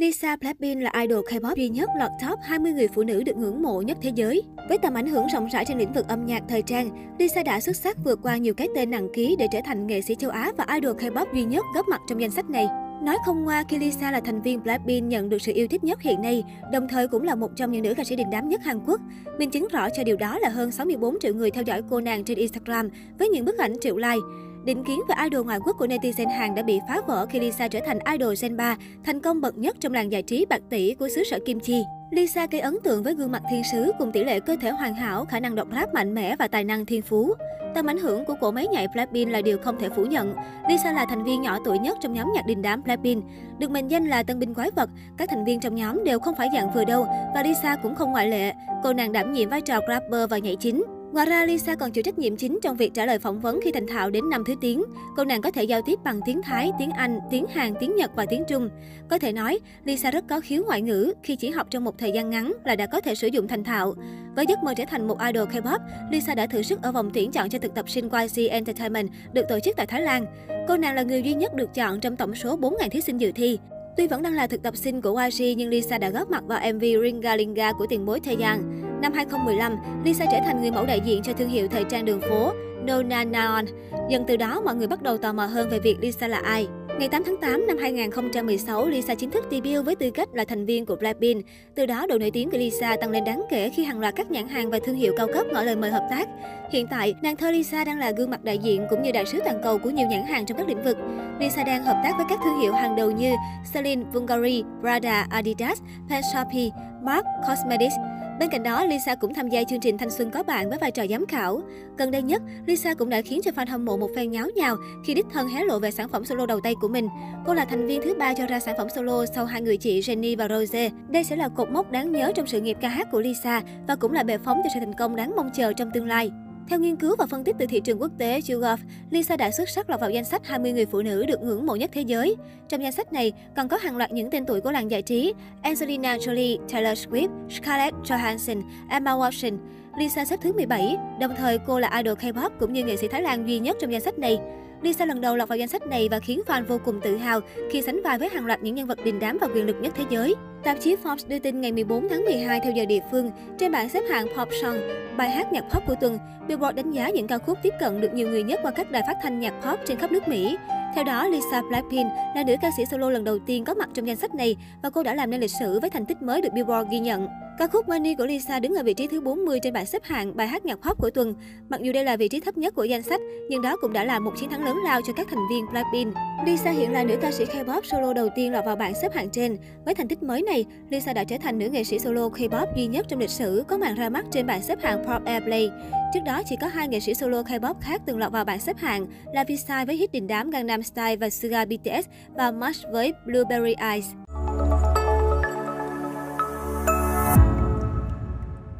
Lisa Blackpink là idol K-pop duy nhất lọt top 20 người phụ nữ được ngưỡng mộ nhất thế giới. Với tầm ảnh hưởng rộng rãi trên lĩnh vực âm nhạc thời trang, Lisa đã xuất sắc vượt qua nhiều cái tên nặng ký để trở thành nghệ sĩ châu Á và idol K-pop duy nhất góp mặt trong danh sách này. Nói không ngoa khi Lisa là thành viên Blackpink nhận được sự yêu thích nhất hiện nay, đồng thời cũng là một trong những nữ ca sĩ đình đám nhất Hàn Quốc. Minh chứng rõ cho điều đó là hơn 64 triệu người theo dõi cô nàng trên Instagram với những bức ảnh triệu like. Định kiến về idol ngoại quốc của netizen Hàn đã bị phá vỡ khi Lisa trở thành idol Gen 3, thành công bậc nhất trong làng giải trí bạc tỷ của xứ sở Kim Chi. Lisa gây ấn tượng với gương mặt thiên sứ cùng tỷ lệ cơ thể hoàn hảo, khả năng độc rap mạnh mẽ và tài năng thiên phú. Tầm ảnh hưởng của cổ máy nhảy Blackpink là điều không thể phủ nhận. Lisa là thành viên nhỏ tuổi nhất trong nhóm nhạc đình đám Blackpink. Được mệnh danh là tân binh quái vật, các thành viên trong nhóm đều không phải dạng vừa đâu và Lisa cũng không ngoại lệ. Cô nàng đảm nhiệm vai trò rapper và nhảy chính. Ngoài ra, Lisa còn chịu trách nhiệm chính trong việc trả lời phỏng vấn khi thành thạo đến năm thứ tiếng. Cô nàng có thể giao tiếp bằng tiếng Thái, tiếng Anh, tiếng Hàn, tiếng Nhật và tiếng Trung. Có thể nói, Lisa rất có khiếu ngoại ngữ, khi chỉ học trong một thời gian ngắn là đã có thể sử dụng thành thạo. Với giấc mơ trở thành một idol K-pop, Lisa đã thử sức ở vòng tuyển chọn cho thực tập sinh YG Entertainment được tổ chức tại Thái Lan. Cô nàng là người duy nhất được chọn trong tổng số 4.000 thí sinh dự thi. Tuy vẫn đang là thực tập sinh của YG nhưng Lisa đã góp mặt vào MV Ringalinga của tiền bối gian. Năm 2015, Lisa trở thành người mẫu đại diện cho thương hiệu thời trang đường phố Nona Naon. Dần từ đó, mọi người bắt đầu tò mò hơn về việc Lisa là ai. Ngày 8 tháng 8 năm 2016, Lisa chính thức debut với tư cách là thành viên của Blackpink. Từ đó, độ nổi tiếng của Lisa tăng lên đáng kể khi hàng loạt các nhãn hàng và thương hiệu cao cấp ngỏ lời mời hợp tác. Hiện tại, nàng thơ Lisa đang là gương mặt đại diện cũng như đại sứ toàn cầu của nhiều nhãn hàng trong các lĩnh vực. Lisa đang hợp tác với các thương hiệu hàng đầu như Celine, Bulgari, Prada, Adidas, Pet Shopee, Mark Cosmetics. Bên cạnh đó, Lisa cũng tham gia chương trình Thanh xuân có bạn với vai trò giám khảo. Gần đây nhất, Lisa cũng đã khiến cho fan hâm mộ một phen nháo nhào khi đích thân hé lộ về sản phẩm solo đầu tay của mình. Cô là thành viên thứ ba cho ra sản phẩm solo sau hai người chị jenny và Rose. Đây sẽ là cột mốc đáng nhớ trong sự nghiệp ca hát của Lisa và cũng là bệ phóng cho sự thành công đáng mong chờ trong tương lai. Theo nghiên cứu và phân tích từ thị trường quốc tế YouGov, Lisa đã xuất sắc lọt vào danh sách 20 người phụ nữ được ngưỡng mộ nhất thế giới. Trong danh sách này còn có hàng loạt những tên tuổi của làng giải trí Angelina Jolie, Taylor Swift, Scarlett Johansson, Emma Watson. Lisa xếp thứ 17, đồng thời cô là idol K-pop cũng như nghệ sĩ Thái Lan duy nhất trong danh sách này. Lisa lần đầu lọt vào danh sách này và khiến fan vô cùng tự hào khi sánh vai với hàng loạt những nhân vật đình đám và quyền lực nhất thế giới. Tạp chí Forbes đưa tin ngày 14 tháng 12 theo giờ địa phương, trên bảng xếp hạng Pop Song, bài hát nhạc pop của tuần, Billboard đánh giá những ca khúc tiếp cận được nhiều người nhất qua các đài phát thanh nhạc pop trên khắp nước Mỹ. Theo đó, Lisa Blackpink là nữ ca sĩ solo lần đầu tiên có mặt trong danh sách này và cô đã làm nên lịch sử với thành tích mới được Billboard ghi nhận. Ca khúc Money của Lisa đứng ở vị trí thứ 40 trên bảng xếp hạng bài hát nhạc pop của tuần. Mặc dù đây là vị trí thấp nhất của danh sách, nhưng đó cũng đã là một chiến thắng lớn lao cho các thành viên Blackpink. Lisa hiện là nữ ca sĩ K-pop solo đầu tiên lọt vào bảng xếp hạng trên. Với thành tích mới này, Lisa đã trở thành nữ nghệ sĩ solo K-pop duy nhất trong lịch sử có màn ra mắt trên bảng xếp hạng Pop Airplay. Trước đó, chỉ có hai nghệ sĩ solo K-pop khác từng lọt vào bảng xếp hạng là V-Style với hit đình đám Gangnam Style và Suga BTS và March với Blueberry Eyes.